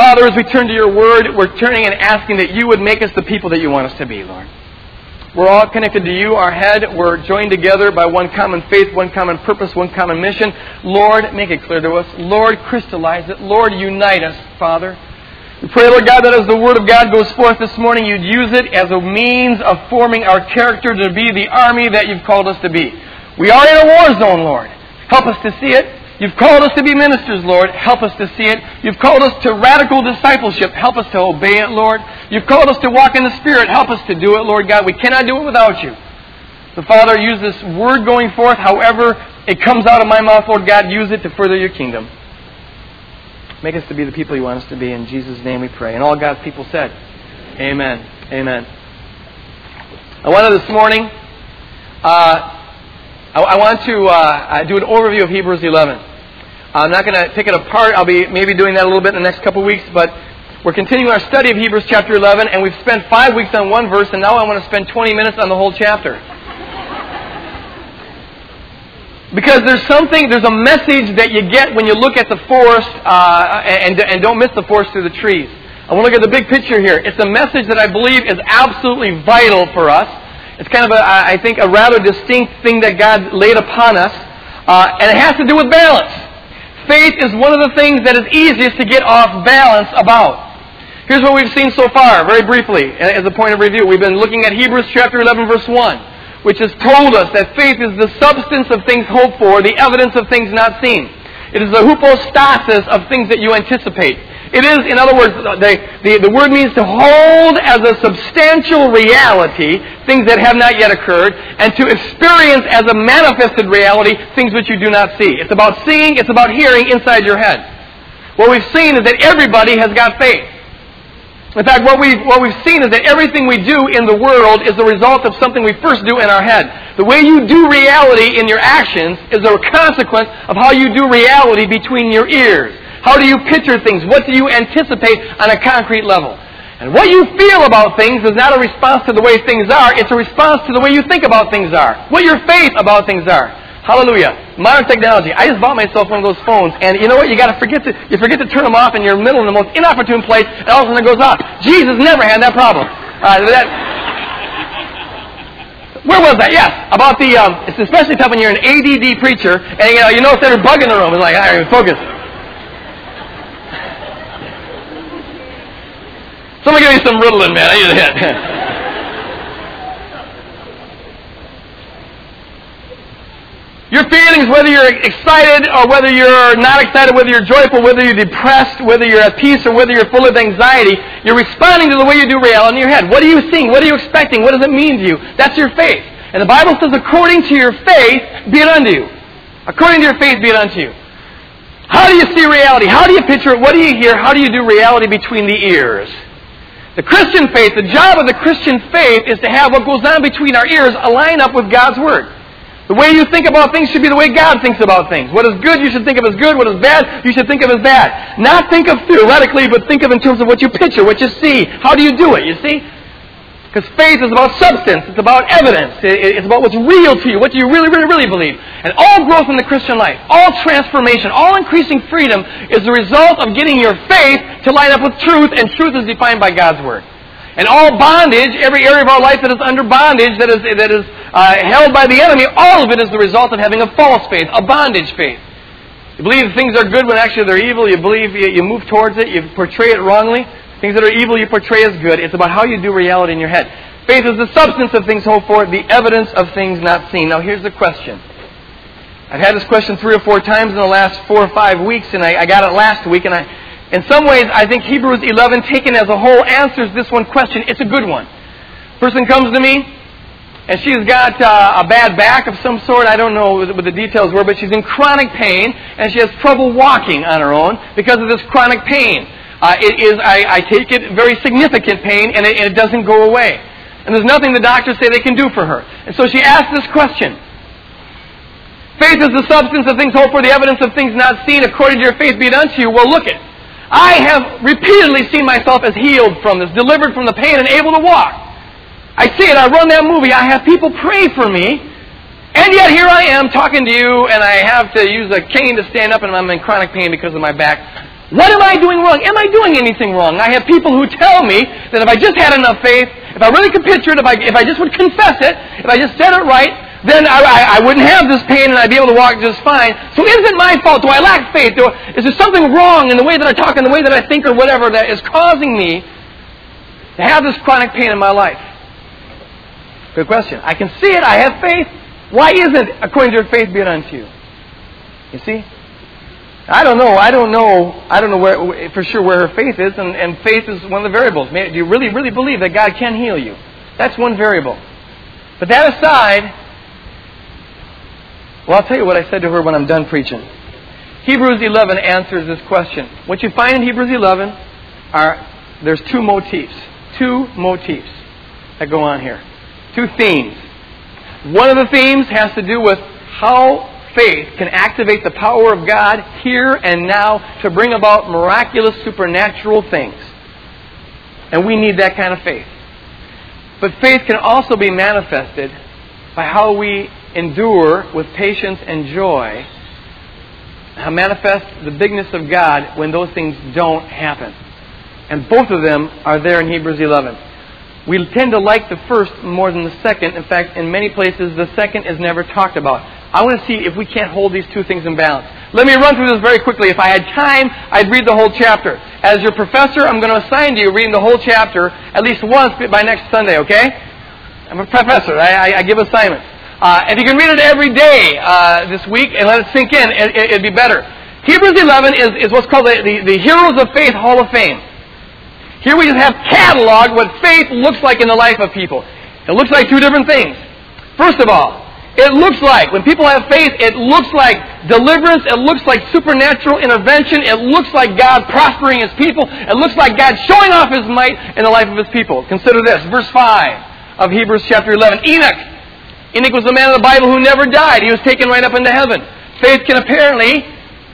Father, as we turn to your word, we're turning and asking that you would make us the people that you want us to be, Lord. We're all connected to you, our head. We're joined together by one common faith, one common purpose, one common mission. Lord, make it clear to us. Lord, crystallize it. Lord, unite us, Father. We pray, Lord God, that as the Word of God goes forth this morning, you'd use it as a means of forming our character to be the army that you've called us to be. We are in a war zone, Lord. Help us to see it. You've called us to be ministers, Lord. Help us to see it. You've called us to radical discipleship. Help us to obey it, Lord. You've called us to walk in the Spirit. Help us to do it, Lord God. We cannot do it without you. So, Father, use this word going forth, however it comes out of my mouth, Lord God. Use it to further your kingdom. Make us to be the people you want us to be. In Jesus' name we pray. And all God's people said, Amen. Amen. I wanted this morning, uh, I, I, want to uh, do an overview of Hebrews 11. I'm not going to pick it apart. I'll be maybe doing that a little bit in the next couple weeks, but we're continuing our study of Hebrews chapter 11, and we've spent five weeks on one verse, and now I want to spend 20 minutes on the whole chapter. because there's something, there's a message that you get when you look at the forest uh, and, and don't miss the forest through the trees. I want to look at the big picture here. It's a message that I believe is absolutely vital for us. It's kind of, a, I think, a rather distinct thing that God laid upon us, uh, and it has to do with balance faith is one of the things that is easiest to get off balance about. Here's what we've seen so far, very briefly, as a point of review. We've been looking at Hebrews chapter 11, verse 1, which has told us that faith is the substance of things hoped for, the evidence of things not seen. It is the hypostasis of things that you anticipate. It is, in other words, the, the, the word means to hold as a substantial reality things that have not yet occurred, and to experience as a manifested reality things which you do not see. It's about seeing, it's about hearing inside your head. What we've seen is that everybody has got faith. In fact, what we've, what we've seen is that everything we do in the world is the result of something we first do in our head. The way you do reality in your actions is a consequence of how you do reality between your ears. How do you picture things? What do you anticipate on a concrete level? And what you feel about things is not a response to the way things are, it's a response to the way you think about things are. What your faith about things are. Hallelujah. Modern technology. I just bought myself one of those phones, and you know what? You gotta forget to you forget to turn them off in your middle in the most inopportune place, and all of a sudden it goes off. Jesus never had that problem. Uh, that, where was that? Yes, about the. Um, it's especially tough when you're an ADD preacher, and you know you there's a bug in the room. It's like, I right, focus. Somebody give me some Ritalin, man. I need a hit. Your feelings, whether you're excited or whether you're not excited, whether you're joyful, whether you're depressed, whether you're at peace or whether you're full of anxiety, you're responding to the way you do reality in your head. What are you seeing? What are you expecting? What does it mean to you? That's your faith. And the Bible says, according to your faith, be it unto you. According to your faith, be it unto you. How do you see reality? How do you picture it? What do you hear? How do you do reality between the ears? The Christian faith, the job of the Christian faith is to have what goes on between our ears align up with God's Word. The way you think about things should be the way God thinks about things. What is good, you should think of as good. What is bad, you should think of as bad. Not think of theoretically, but think of in terms of what you picture, what you see. How do you do it, you see? Because faith is about substance. It's about evidence. It's about what's real to you. What do you really, really, really believe? And all growth in the Christian life, all transformation, all increasing freedom is the result of getting your faith to line up with truth, and truth is defined by God's Word. And all bondage, every area of our life that is under bondage, that is, that is uh, held by the enemy, all of it is the result of having a false faith, a bondage faith. You believe things are good when actually they're evil. You believe you, you move towards it. You portray it wrongly. Things that are evil you portray as good. It's about how you do reality in your head. Faith is the substance of things hoped for, the evidence of things not seen. Now here's the question. I've had this question three or four times in the last four or five weeks, and I, I got it last week, and I, in some ways, I think Hebrews 11, taken as a whole, answers this one question. It's a good one. Person comes to me, and she's got uh, a bad back of some sort. I don't know what the details were, but she's in chronic pain, and she has trouble walking on her own because of this chronic pain. Uh, it is, I, I, take it, very significant pain, and it, and it doesn't go away. And there's nothing the doctors say they can do for her. And so she asked this question. Faith is the substance of things hoped for, the evidence of things not seen. According to your faith be it unto you. Well, look it. I have repeatedly seen myself as healed from this, delivered from the pain, and able to walk. I see it. I run that movie. I have people pray for me. And yet here I am talking to you, and I have to use a cane to stand up, and I'm in chronic pain because of my back. What am I doing wrong? Am I doing anything wrong? I have people who tell me that if I just had enough faith, if I really could picture it, if I, if I just would confess it, if I just said it right, then I, I, I, wouldn't have this pain and I'd be able to walk just fine. So is it my fault? Do I lack faith? Do, is there something wrong in the way that I talk, in the way that I think, or whatever that is causing me to have this chronic pain in my life? Good question. I can see it. I have faith. Why isn't, according to your faith, be it unto you? You see? I don't know. I don't know. I don't know where, for sure where her faith is, and, and faith is one of the variables. Do you really, really believe that God can heal you? That's one variable. But that aside, well, I'll tell you what I said to her when I'm done preaching. Hebrews 11 answers this question. What you find in Hebrews 11 are there's two motifs, two motifs that go on here, two themes. One of the themes has to do with how faith can activate the power of God here and now to bring about miraculous supernatural things. And we need that kind of faith. But faith can also be manifested by how we endure with patience and joy, how manifest the bigness of God when those things don't happen. And both of them are there in Hebrews 11. We tend to like the first more than the second. In fact, in many places, the second is never talked about. I want to see if we can't hold these two things in balance. Let me run through this very quickly. If I had time, I'd read the whole chapter. As your professor, I'm going to assign to you reading the whole chapter at least once by next Sunday, okay? I'm a professor. I, I, I give assignments. Uh, if you can read it every day uh, this week and let it sink in, it, would be better. Hebrews 11 is, is what's called the, the, the Heroes of Faith Hall of Fame. Here we just have cataloged what faith looks like in the life of people. It looks like two different things. First of all, it looks like, when people have faith, it looks like deliverance, it looks like supernatural intervention, it looks like God prospering His people, it looks like God showing off His might in the life of His people. Consider this, verse 5 of Hebrews chapter 11. Enoch Enoch was the man of the Bible who never died. He was taken right up into heaven. Faith can apparently,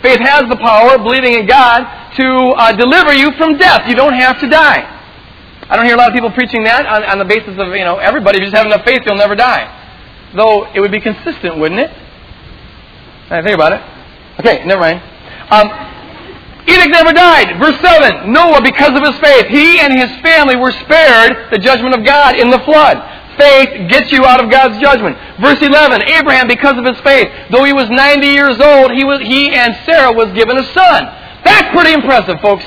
faith has the power, believing in God, to uh, deliver you from death. You don't have to die. I don't hear a lot of people preaching that on, on the basis of, you know, everybody, if you just have enough faith, you'll never die. Though it would be consistent, wouldn't it? Think about it. Okay, never mind. Um, Enoch never died. Verse 7 Noah, because of his faith, he and his family were spared the judgment of God in the flood faith gets you out of God's judgment. Verse 11, Abraham, because of his faith, though he was 90 years old, he, was, he and Sarah was given a son. That's pretty impressive, folks.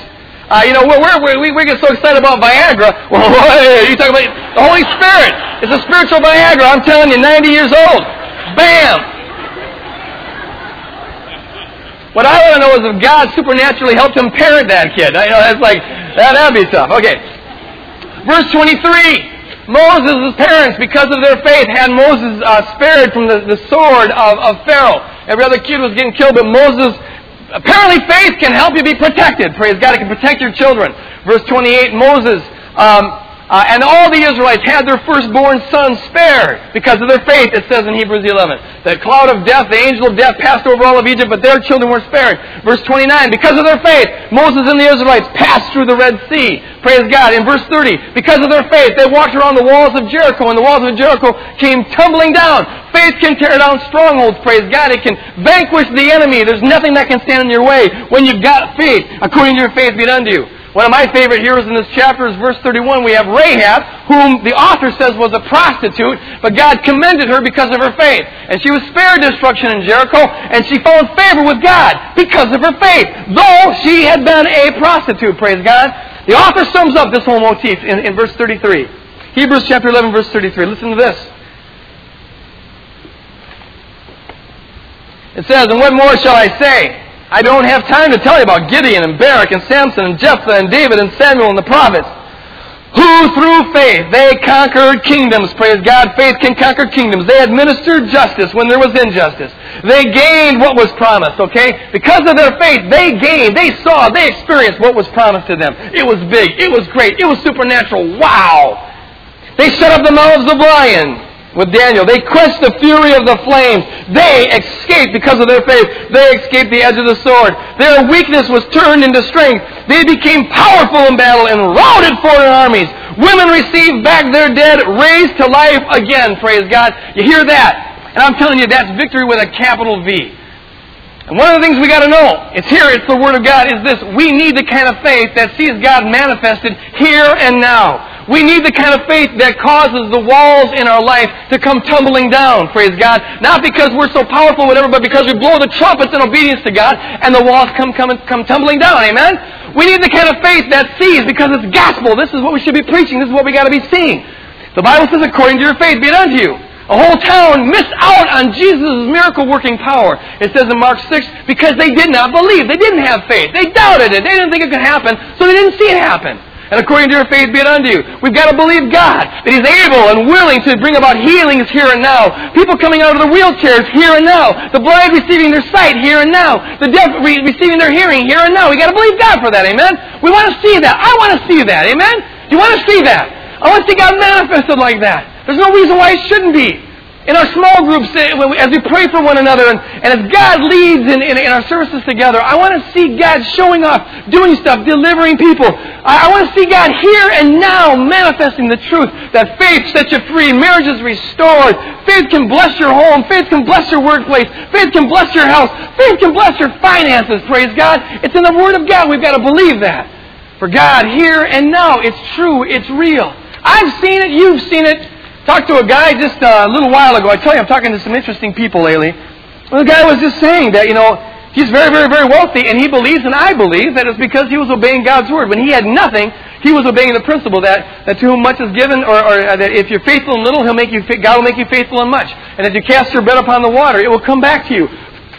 Uh, you know, we're, we're, we we get so excited about Viagra. Well, you talk about the Holy Spirit. It's a spiritual Viagra. I'm telling you, 90 years old. Bam! What I want to know is if God supernaturally helped him parent that kid. I, you know, that's like, that, that'd be tough. Okay. Verse 23. Moses' parents, because of their faith, had Moses uh, spared from the, the sword of, of Pharaoh. Every other kid was getting killed, but Moses, apparently faith can help you be protected. Praise God, it can protect your children. Verse 28, Moses, um, uh, and all the Israelites had their firstborn sons spared because of their faith, it says in Hebrews 11. The cloud of death, the angel of death passed over all of Egypt, but their children were spared. Verse 29, because of their faith, Moses and the Israelites passed through the Red Sea. Praise God. In verse 30, because of their faith, they walked around the walls of Jericho, and the walls of Jericho came tumbling down. Faith can tear down strongholds, praise God. It can vanquish the enemy. There's nothing that can stand in your way when you've got faith, according to your faith be done to you. One of my favorite heroes in this chapter is verse 31. We have Rahab, whom the author says was a prostitute, but God commended her because of her faith. And she was spared destruction in Jericho, and she found favor with God because of her faith, though she had been a prostitute, praise God. The author sums up this whole motif in, in verse 33. Hebrews chapter 11, verse 33. Listen to this. It says, And what more shall I say? I don't have time to tell you about Gideon and Barak and Samson and Jephthah and David and Samuel and the prophets. Who through faith they conquered kingdoms. Praise God. Faith can conquer kingdoms. They administered justice when there was injustice. They gained what was promised, okay? Because of their faith, they gained, they saw, they experienced what was promised to them. It was big. It was great. It was supernatural. Wow. They shut up the mouths of lions with Daniel. They quenched the fury of the flames. They escaped because of their faith. They escaped the edge of the sword. Their weakness was turned into strength. They became powerful in battle and routed foreign armies. Women received back their dead, raised to life again. Praise God. You hear that? And I'm telling you, that's victory with a capital V. And one of the things we got to know, it's here, it's the Word of God, is this. We need the kind of faith that sees God manifested here and now. We need the kind of faith that causes the walls in our life to come tumbling down, praise God. Not because we're so powerful, whatever, but because we blow the trumpets in obedience to God and the walls come, come, come tumbling down, amen? We need the kind of faith that sees because it's gospel. This is what we should be preaching. This is what we got to be seeing. The Bible says, according to your faith, be it unto you. A whole town missed out on Jesus' miracle working power. It says in Mark 6, because they did not believe. They didn't have faith. They doubted it. They didn't think it could happen, so they didn't see it happen. And according to your faith be it unto you. We've got to believe God, that He's able and willing to bring about healings here and now. People coming out of the wheelchairs here and now. The blind receiving their sight here and now. The deaf re- receiving their hearing here and now. We've got to believe God for that, amen? We want to see that. I want to see that, amen? You want to see that? I want to see God manifested like that. There's no reason why it shouldn't be. In our small groups, eh, as we pray for one another, and, and as God leads in, in, in, our services together, I want to see God showing up, doing stuff, delivering people. I, I want to see God here and now manifesting the truth that faith sets you free, marriage is restored, faith can bless your home, faith can bless your workplace, faith can bless your house, faith can bless your finances, praise God. It's in the Word of God. We've got to believe that. For God, here and now, it's true, it's real. I've seen it, you've seen it. Talked to a guy just a little while ago. I tell you, I'm talking to some interesting people lately. the guy was just saying that, you know, he's very, very, very wealthy, and he believes, and I believe, that it's because he was obeying God's word. When he had nothing, he was obeying the principle that, that to whom much is given, or, or uh, that if you're faithful in little, he'll make you, God will make you faithful in much. And if you cast your bet upon the water, it will come back to you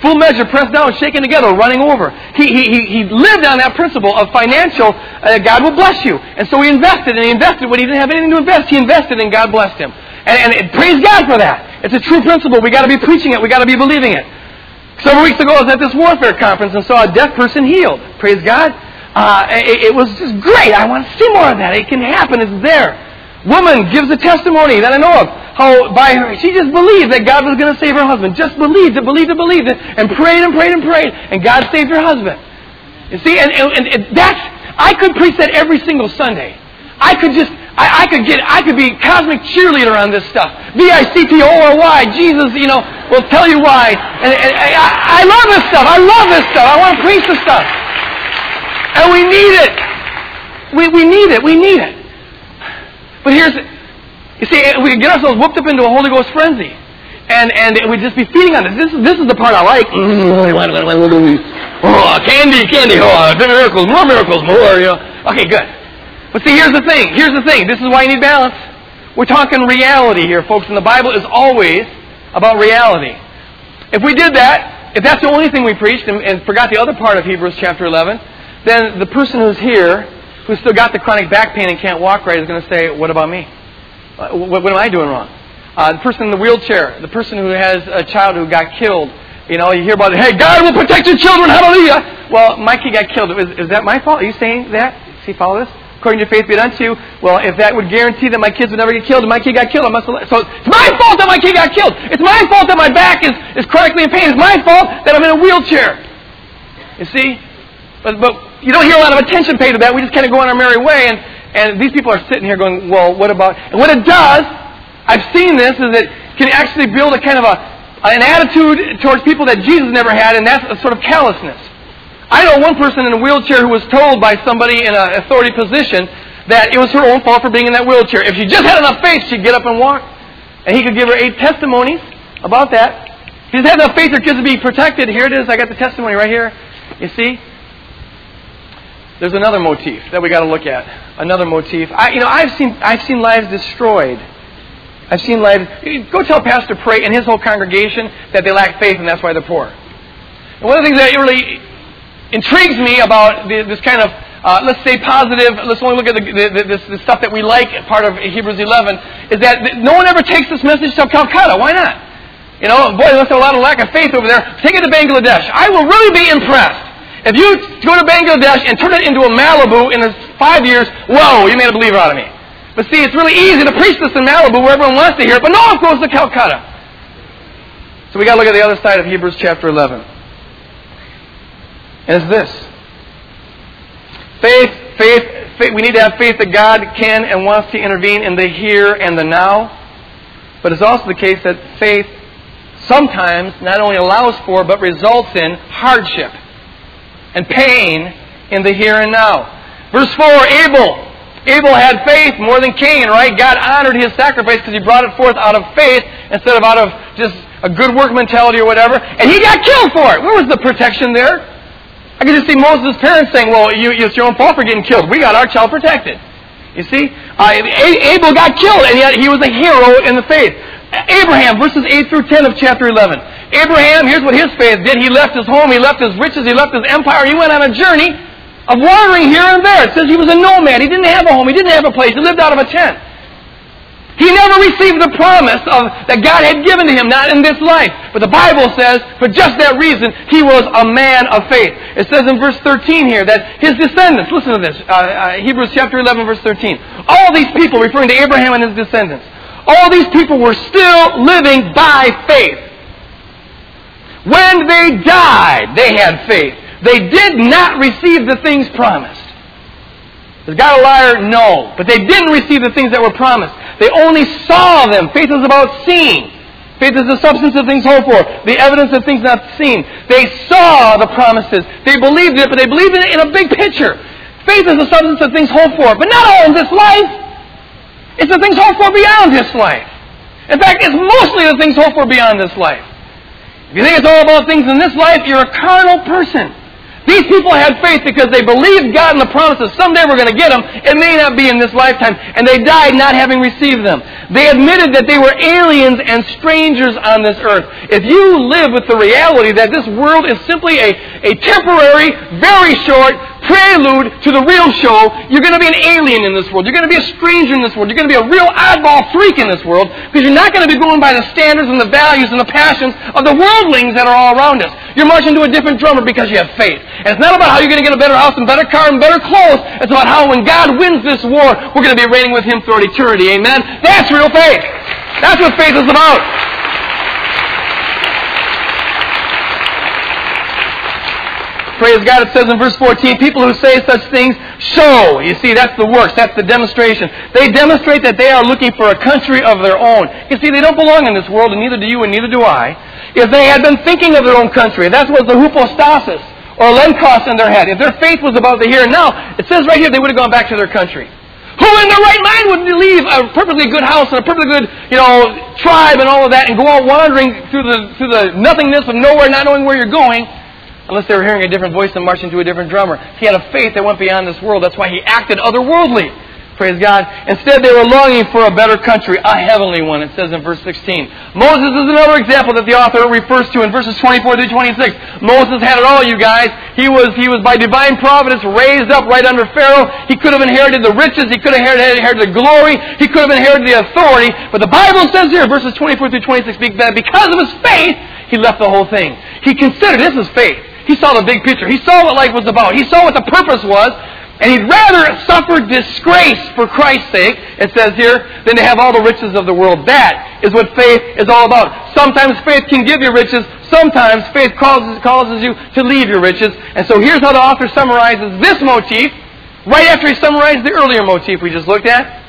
full measure, pressed down, shaken together, running over. He, he, he he lived on that principle of financial, uh, God will bless you. And so he invested, and he invested when he didn't have anything to invest, he invested, and God blessed him. And, and praise God for that. It's a true principle. we got to be preaching it. we got to be believing it. Several weeks ago, I was at this warfare conference and saw a deaf person healed. Praise God. Uh, it, it was just great. I want to see more of that. It can happen. It's there woman gives a testimony that I know of how by her she just believed that God was going to save her husband. Just believed it, believed it, believed it, and prayed and prayed and prayed, and God saved her husband. You see, and, and, and that's I could preach that every single Sunday. I could just I, I could get I could be cosmic cheerleader on this stuff. V I C T O R Y. Jesus, you know, will tell you why. And, and I, I love this stuff. I love this stuff. I want to preach this stuff. And we need it. We, we need it. We need it. But here's, you see, we get ourselves whooped up into a Holy Ghost frenzy. And, and we'd just be feeding on this. This is, this is the part I like. Oh, candy, candy, oh, miracles, more miracles, more, you know. Okay, good. But see, here's the thing. Here's the thing. This is why you need balance. We're talking reality here, folks, and the Bible is always about reality. If we did that, if that's the only thing we preached and, and forgot the other part of Hebrews chapter 11, then the person who's here who's still got the chronic back pain and can't walk right is going to say, What about me? Uh, what, what am I doing wrong? Uh, the person in the wheelchair, the person who has a child who got killed, you know, you hear about, it, hey, God will protect your children, hallelujah. Well, my kid got killed. Is, is that my fault? Are you saying that? See, follow this? According to faith be unto you. Well, if that would guarantee that my kids would never get killed, and my kid got killed, I must have, so it's my fault that my kid got killed. It's my fault that my back is, is chronically in pain. It's my fault that I'm in a wheelchair. You see? But, but you don't hear a lot of attention paid to that. We just kind of go on our merry way, and, and these people are sitting here going, well, what about... And what it does, I've seen this, is it can actually build a kind of a, an attitude towards people that Jesus never had, and that's a sort of callousness. I know one person in a wheelchair who was told by somebody in an authority position that it was her own fault for being in that wheelchair. If she just had enough faith, she'd get up and walk. And he could give her eight testimonies about that. If he just had enough faith, her kids would be protected. Here it is. I got the testimony right here. You see? There's another motif that we got to look at. Another motif. I, you know, I've seen I've seen lives destroyed. I've seen lives. Go tell Pastor Pray and his whole congregation that they lack faith and that's why they're poor. And one of the things that really intrigues me about the, this kind of uh, let's say positive. Let's only look at the, the, this, the stuff that we like. Part of Hebrews 11 is that no one ever takes this message to Calcutta. Why not? You know, boy, there's a lot of lack of faith over there. Take it to Bangladesh. I will really be impressed if you go to Bangladesh and turn it into a Malibu in five years, whoa, you made a believer out of me. But see, it's really easy to preach this in Malibu where everyone wants to hear it, but no one goes to Calcutta. So we got to look at the other side of Hebrews chapter 11. And it's this. Faith, faith, faith, we need to have faith that God can and wants to intervene in the here and the now. But it's also the case that faith sometimes not only allows for, but results in hardship and pain in the here and now. Verse 4 Abel. Abel had faith more than Cain, right? God honored his sacrifice because he brought it forth out of faith instead of out of just a good work mentality or whatever. And he got killed for it. Where was the protection there? I can just see Moses' parents saying, well, you, it's your own fault for getting killed. We got our child protected. You see? Uh, Abel got killed, and yet he was a hero in the faith. Abraham, verses 8 through 10 of chapter 11. Abraham, here's what his faith did. He left his home, he left his riches, he left his empire, he went on a journey of wandering here and there. It says he was a nomad. He didn't have a home, he didn't have a place, he lived out of a tent. He never received the promise of, that God had given to him, not in this life. But the Bible says, for just that reason, he was a man of faith. It says in verse 13 here that his descendants, listen to this, uh, uh, Hebrews chapter 11, verse 13. All these people, referring to Abraham and his descendants, all these people were still living by faith. When they died, they had faith. They did not receive the things promised. Is God a liar? No. But they didn't receive the things that were promised. They only saw them. Faith is about seeing. Faith is the substance of things hoped for, the evidence of things not seen. They saw the promises. They believed it, but they believed it in a big picture. Faith is the substance of things hoped for, but not all in this life. It's the things hoped for beyond this life. In fact, it's mostly the things hoped for beyond this life. If you think it's all about things in this life, you're a carnal person. These people had faith because they believed God and the promises. Someday we're going to get them. It may not be in this lifetime. And they died not having received them. They admitted that they were aliens and strangers on this earth. If you live with the reality that this world is simply a, a temporary, very short, prelude to the real show, you're going to be an alien in this world. You're going to be a stranger in this world. You're going to be a real oddball freak in this world because you're not going to be going by the standards and the values and the passions of the worldlings that are all around us. You're marching to a different drummer because you have faith. And it's not about how you're going to get a better house and better car and better clothes. It's about how when God wins this war, we're going to be reigning with Him throughout eternity. Amen? That's real faith. That's what faith is about. Praise God. It says in verse 14, people who say such things show. You see, that's the works. That's the demonstration. They demonstrate that they are looking for a country of their own. You see, they don't belong in this world, and neither do you, and neither do I. If they had been thinking of their own country, that was the hypostasis, or elenchos in their head. If their faith was about the here and now, it says right here they would have gone back to their country. Who in their right mind would leave a perfectly good house and a perfectly good, you know, tribe and all of that and go out wandering through the through the nothingness of nowhere, not knowing where you're going? Unless they were hearing a different voice and marching to a different drummer. He had a faith that went beyond this world. That's why he acted otherworldly. Praise God. Instead, they were longing for a better country, a heavenly one, it says in verse 16. Moses is another example that the author refers to in verses 24 through 26. Moses had it all, you guys. He was, he was by divine providence raised up right under Pharaoh. He could have inherited the riches. He could have inherited, inherited the glory. He could have inherited the authority. But the Bible says here, verses 24 through 26, that because of his faith, he left the whole thing. He considered, this is faith. He saw the big picture. He saw what life was about. He saw what the purpose was. And he'd rather suffer disgrace for Christ's sake, it says here, than to have all the riches of the world. That is what faith is all about. Sometimes faith can give you riches. Sometimes faith causes, causes you to leave your riches. And so here's how the author summarizes this motif, right after he summarized the earlier motif we just looked at.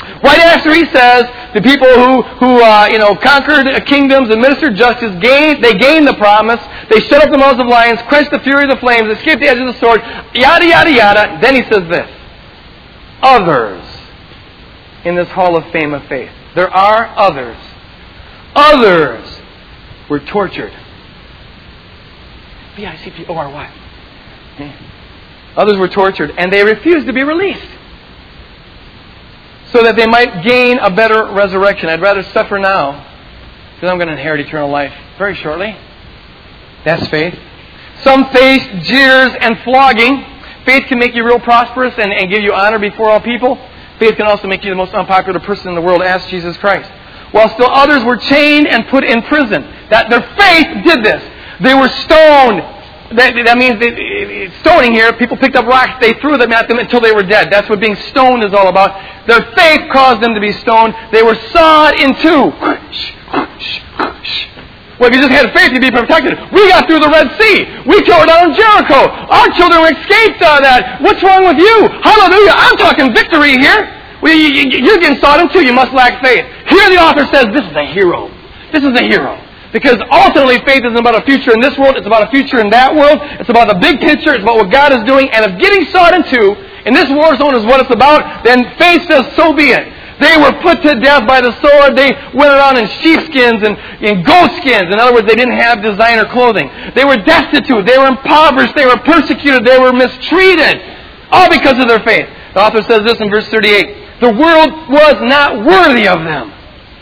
Right after he says the people who, who uh, you know, conquered kingdoms, and ministered justice, gained, they gained the promise, they shut up the mouths of lions, quenched the fury of the flames, escaped the edge of the sword, yada, yada, yada. Then he says this. Others in this hall of fame of faith. There are others. Others were tortured. B I C P O R Y. Others were tortured, and they refused to be released so that they might gain a better resurrection. I'd rather suffer now because I'm going to inherit eternal life very shortly. That's faith. Some face jeers and flogging. Faith can make you real prosperous and, and give you honor before all people. Faith can also make you the most unpopular person in the world. Ask Jesus Christ. While still others were chained and put in prison. That their faith did this. They were stoned, that, that means that, stoning here, people picked up rocks, they threw them at them until they were dead. That's what being stoned is all about. Their faith caused them to be stoned. They were sawed in two. Well, if you just had faith, you'd be protected. We got through the Red Sea. We tore down Jericho. Our children escaped uh, that. What's wrong with you? Hallelujah. I'm talking victory here. Well, you, you're getting sawed in two. You must lack faith. Here the author says this is a hero. This is a hero. Because ultimately, faith isn't about a future in this world, it's about a future in that world. It's about the big picture, it's about what God is doing. And if getting sought into in this war zone is what it's about, then faith says, so be it. They were put to death by the sword. They went around in sheepskins and in goat skins. In other words, they didn't have designer clothing. They were destitute. They were impoverished. They were persecuted. They were mistreated. All because of their faith. The author says this in verse 38. The world was not worthy of them.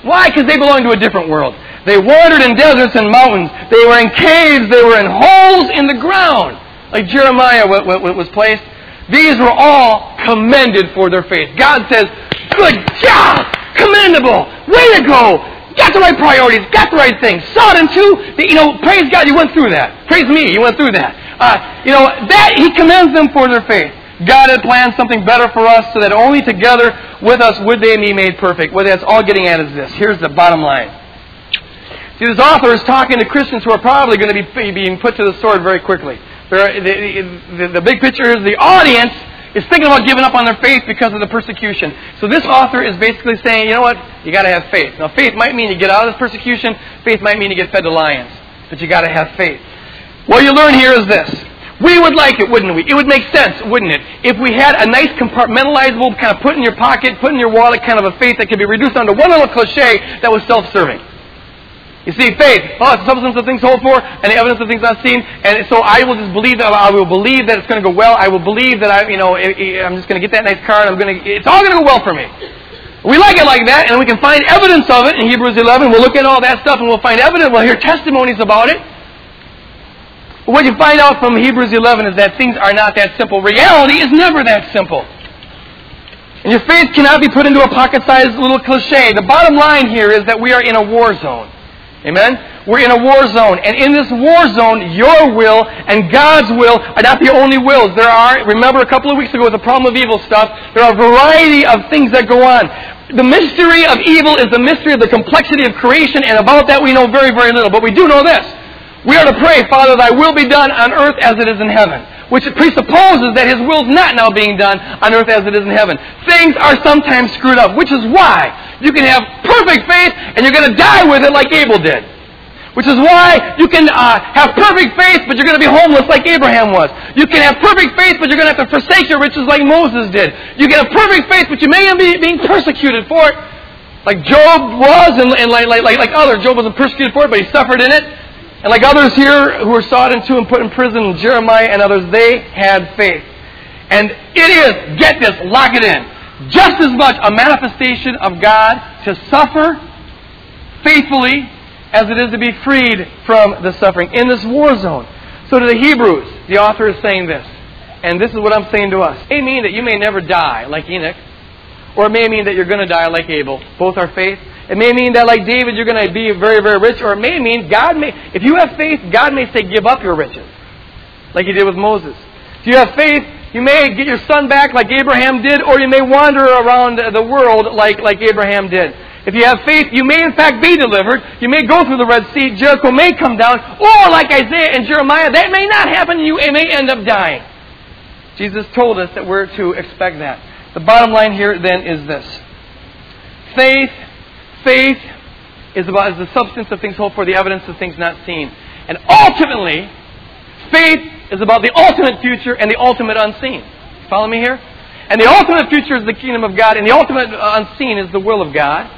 Why? Because they belonged to a different world. They wandered in deserts and mountains. They were in caves. They were in holes in the ground. Like Jeremiah was placed. These were all commended for their faith. God says, Good job! Commendable! Way to go! Got the right priorities, got the right things. Sought into, you know, praise God, you went through that. Praise me, you went through that. Uh, you know, that, He commends them for their faith. God had planned something better for us so that only together with us would they be made perfect. What that's all getting at is this. Here's the bottom line. See, this author is talking to Christians who are probably going to be being put to the sword very quickly. The, the, the big picture is the audience is thinking about giving up on their faith because of the persecution. So this author is basically saying, you know what? You got to have faith. Now, faith might mean you get out of this persecution. Faith might mean you get fed to lions. But you got to have faith. What you learn here is this. We would like it, wouldn't we? It would make sense, wouldn't it? If we had a nice compartmentalizable, kind of put in your pocket, put in your wallet kind of a faith that could be reduced down to one little cliche that was self-serving. You see, faith, oh, it's the substance of things hoped for and the evidence of things not seen. And so I will just believe that I will believe that it's going to go well. I will believe that I, you know, I'm just going to get that nice car and I'm going to, it's all going to go well for me. We like it like that, and we can find evidence of it in Hebrews 11. We'll look at all that stuff and we'll find evidence. We'll hear testimonies about it. But what you find out from Hebrews 11 is that things are not that simple. Reality is never that simple. And your faith cannot be put into a pocket sized little cliche. The bottom line here is that we are in a war zone. Amen? We're in a war zone. And in this war zone, your will and God's will are not the only wills. There are, remember a couple of weeks ago with the problem of evil stuff, there are a variety of things that go on. The mystery of evil is the mystery of the complexity of creation, and about that we know very, very little. But we do know this. We are to pray, Father, thy will be done on earth as it is in heaven. Which presupposes that his will is not now being done on earth as it is in heaven. Things are sometimes screwed up, which is why you can have perfect faith and you're going to die with it like Abel did. Which is why you can uh, have perfect faith, but you're going to be homeless like Abraham was. You can have perfect faith, but you're going to have to forsake your riches like Moses did. You can have perfect faith, but you may be being persecuted for it, like Job was, and, and like, like, like others. Job wasn't persecuted for it, but he suffered in it. And like others here who were sought into and put in prison, Jeremiah and others, they had faith. And it is, get this, lock it in, just as much a manifestation of God to suffer faithfully as it is to be freed from the suffering in this war zone. So to the Hebrews, the author is saying this, and this is what I'm saying to us. It may mean that you may never die like Enoch, or it may mean that you're going to die like Abel. Both are faith. It may mean that, like David, you're going to be very, very rich, or it may mean God may, if you have faith, God may say, give up your riches, like He did with Moses. If you have faith, you may get your son back like Abraham did, or you may wander around the world like, like Abraham did. If you have faith, you may in fact be delivered. You may go through the Red Sea. Jericho may come down. Or like Isaiah and Jeremiah, that may not happen and you may end up dying. Jesus told us that we're to expect that. The bottom line here then is this. Faith, faith is about is the substance of things hoped for, the evidence of things not seen. And ultimately, faith is about the ultimate future and the ultimate unseen. Follow me here? And the ultimate future is the kingdom of God, and the ultimate uh, unseen is the will of God.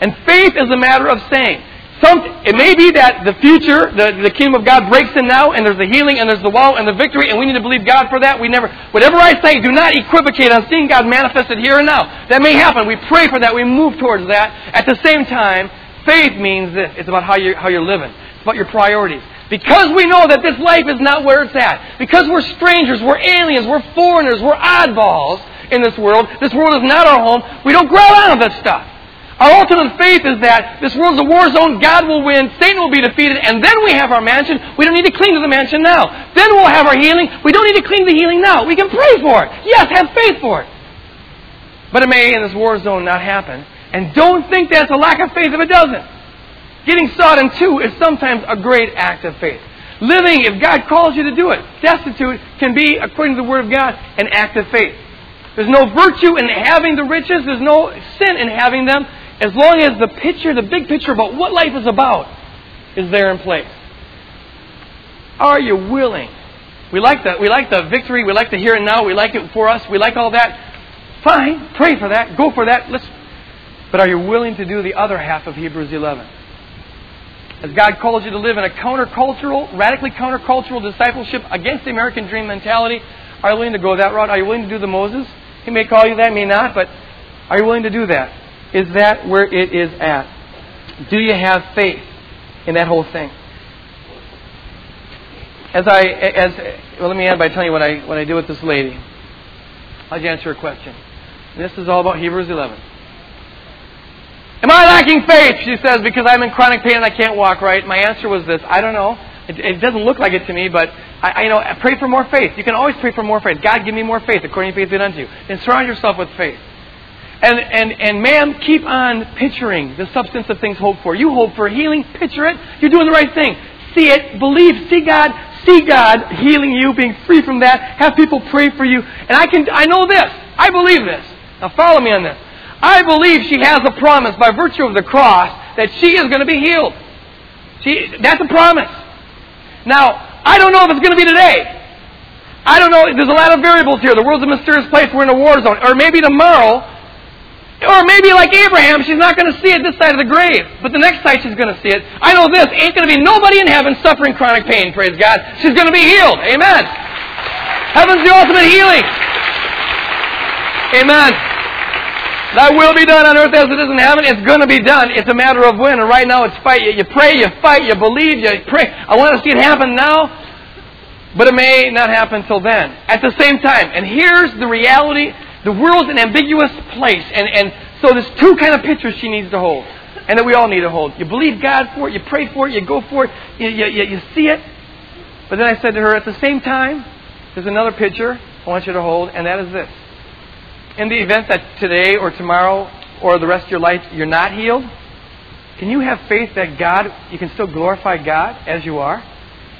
And faith is a matter of saying. Some, it may be that the future, the, the kingdom of God breaks in now, and there's the healing, and there's the wow, and the victory, and we need to believe God for that. We never, whatever I say, do not equivocate on seeing God manifested here and now. That may happen. We pray for that. We move towards that. At the same time, faith means this. It's about how you're, how you're living. It's about your priorities. Because we know that this life is not where it's at. Because we're strangers, we're aliens, we're foreigners, we're oddballs in this world. This world is not our home. We don't grab of this stuff. Our ultimate faith is that this world's a war zone, God will win, Satan will be defeated, and then we have our mansion. We don't need to cling to the mansion now. Then we'll have our healing. We don't need to cling to the healing now. We can pray for it. Yes, have faith for it. But it may in this war zone not happen. And don't think that's a lack of faith if it doesn't. Getting sought into is sometimes a great act of faith. Living, if God calls you to do it, destitute can be, according to the Word of God, an act of faith. There's no virtue in having the riches. There's no sin in having them as long as the picture, the big picture about what life is about, is there in place. Are you willing? We like the we like the victory, we like the here and now, we like it for us, we like all that. Fine, pray for that, go for that. Let's but are you willing to do the other half of Hebrews 11? As God calls you to live in a countercultural, radically countercultural discipleship against the American dream mentality, are you willing to go that route? Are you willing to do the Moses? He may call you that, may not, but are you willing to do that? Is that where it is at? Do you have faith in that whole thing? As I, as well, let me end by telling you what I what I do with this lady. I'll answer her question. This is all about Hebrews 11. Am I lacking faith? She says, because I'm in chronic pain and I can't walk right. My answer was this I don't know. It, it doesn't look like it to me, but I, I, you know, pray for more faith. You can always pray for more faith. God, give me more faith according to faith be unto you. And surround yourself with faith. And, and, and ma'am, keep on picturing the substance of things hoped for. You hope for healing, picture it. You're doing the right thing. See it, believe, see God, see God healing you, being free from that. Have people pray for you. And I can, I know this. I believe this. Now follow me on this. I believe she has a promise by virtue of the cross that she is going to be healed. She, that's a promise. Now, I don't know if it's going to be today. I don't know. There's a lot of variables here. The world's a mysterious place. We're in a war zone. Or maybe tomorrow, or maybe like Abraham, she's not going to see it this side of the grave. But the next side she's going to see it. I know this. Ain't going to be nobody in heaven suffering chronic pain, praise God. She's going to be healed. Amen. Heaven's the ultimate healing. Amen. That will be done on earth as it is in heaven. It's going to be done. It's a matter of when. And right now it's fight. You, pray, you fight, you believe, you pray. I want to see it happen now, but it may not happen until then. At the same time, and here's the reality the world's an ambiguous place. And, and so there's two kind of pictures she needs to hold, and that we all need to hold. You believe God for it, you pray for it, you go for it, you, you, you see it. But then I said to her, at the same time, there's another picture I want you to hold, and that is this in the event that today or tomorrow or the rest of your life you're not healed, can you have faith that God, you can still glorify God as you are?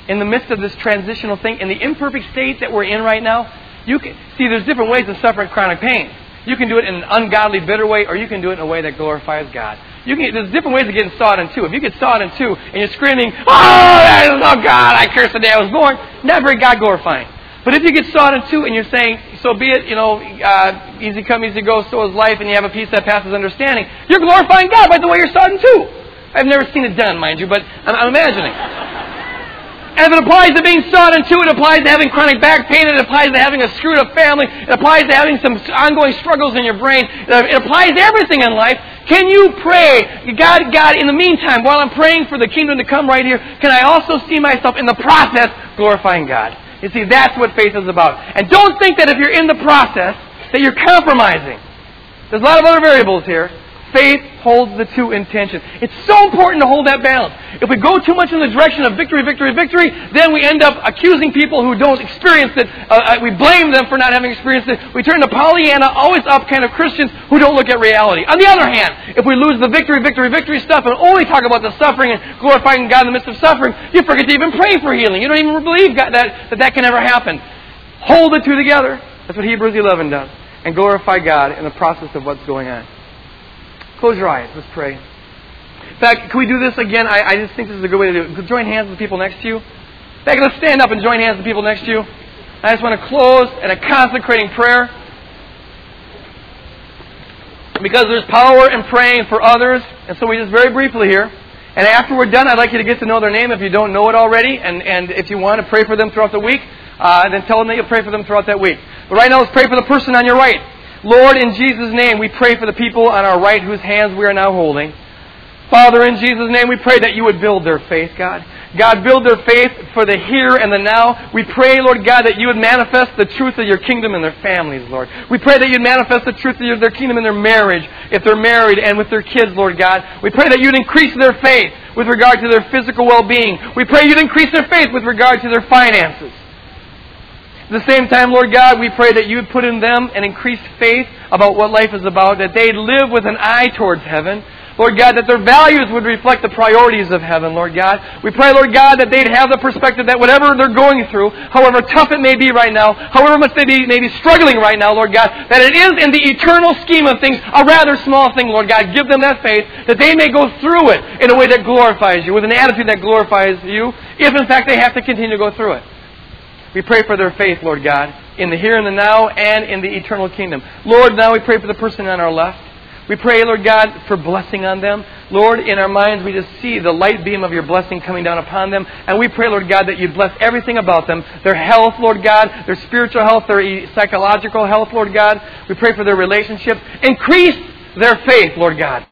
In the midst of this transitional thing, in the imperfect state that we're in right now, you can see there's different ways of suffering chronic pain. You can do it in an ungodly, bitter way, or you can do it in a way that glorifies God. You can, there's different ways of getting sawed in two. If you get sawed in two and you're screaming, "Oh, oh God, I curse the day I was born," not very God glorifying. But if you get sawed in two and you're saying, so be it, you know, uh, easy come, easy go, so is life, and you have a peace that passes understanding, you're glorifying God by the way you're sawed in two. I've never seen it done, mind you, but I'm, I'm imagining. If it applies to being sawed in two, it applies to having chronic back pain, it applies to having a screwed up family, it applies to having some ongoing struggles in your brain, uh, it applies to everything in life. Can you pray, God, God, in the meantime, while I'm praying for the kingdom to come right here, can I also see myself in the process glorifying God? You see, that's what faith is about. And don't think that if you're in the process that you're compromising. There's a lot of other variables here faith holds the two in tension. It's so important to hold that balance. If we go too much in the direction of victory, victory, victory, then we end up accusing people who don't experience it. Uh, uh, we blame them for not having experienced it. We turn to Pollyanna, always up kind of Christians who don't look at reality. On the other hand, if we lose the victory, victory, victory stuff and only talk about the suffering and glorifying God in the midst of suffering, you forget to even pray for healing. You don't even believe God, that, that that can ever happen. Hold the two together. That's what Hebrews 11 does. And glorify God in the process of what's going on. Close your eyes. Let's pray. In fact, can we do this again? I, I just think this is a good way to do it. Join hands with the people next to you. In fact, let's stand up and join hands with the people next to you. I just want to close in a consecrating prayer. Because there's power in praying for others. And so we just very briefly here. And after we're done, I'd like you to get to know their name if you don't know it already. And, and if you want to pray for them throughout the week, uh, then tell them that you'll pray for them throughout that week. But right now, let's pray for the person on your right. Lord, in Jesus' name, we pray for the people on our right whose hands we are now holding. Father, in Jesus' name, we pray that you would build their faith, God. God, build their faith for the here and the now. We pray, Lord God, that you would manifest the truth of your kingdom in their families, Lord. We pray that you'd manifest the truth of their kingdom in their marriage, if they're married, and with their kids, Lord God. We pray that you'd increase their faith with regard to their physical well-being. We pray you'd increase their faith with regard to their finances. At the same time, Lord God, we pray that you would put in them an increased faith about what life is about, that they'd live with an eye towards heaven. Lord God, that their values would reflect the priorities of heaven, Lord God. We pray, Lord God, that they'd have the perspective that whatever they're going through, however tough it may be right now, however much they may be struggling right now, Lord God, that it is in the eternal scheme of things a rather small thing, Lord God. Give them that faith that they may go through it in a way that glorifies you, with an attitude that glorifies you, if in fact they have to continue to go through it. We pray for their faith, Lord God, in the here and the now and in the eternal kingdom. Lord, now we pray for the person on our left. We pray, Lord God, for blessing on them. Lord, in our minds, we just see the light beam of your blessing coming down upon them. And we pray, Lord God, that you bless everything about them their health, Lord God, their spiritual health, their psychological health, Lord God. We pray for their relationships. Increase their faith, Lord God.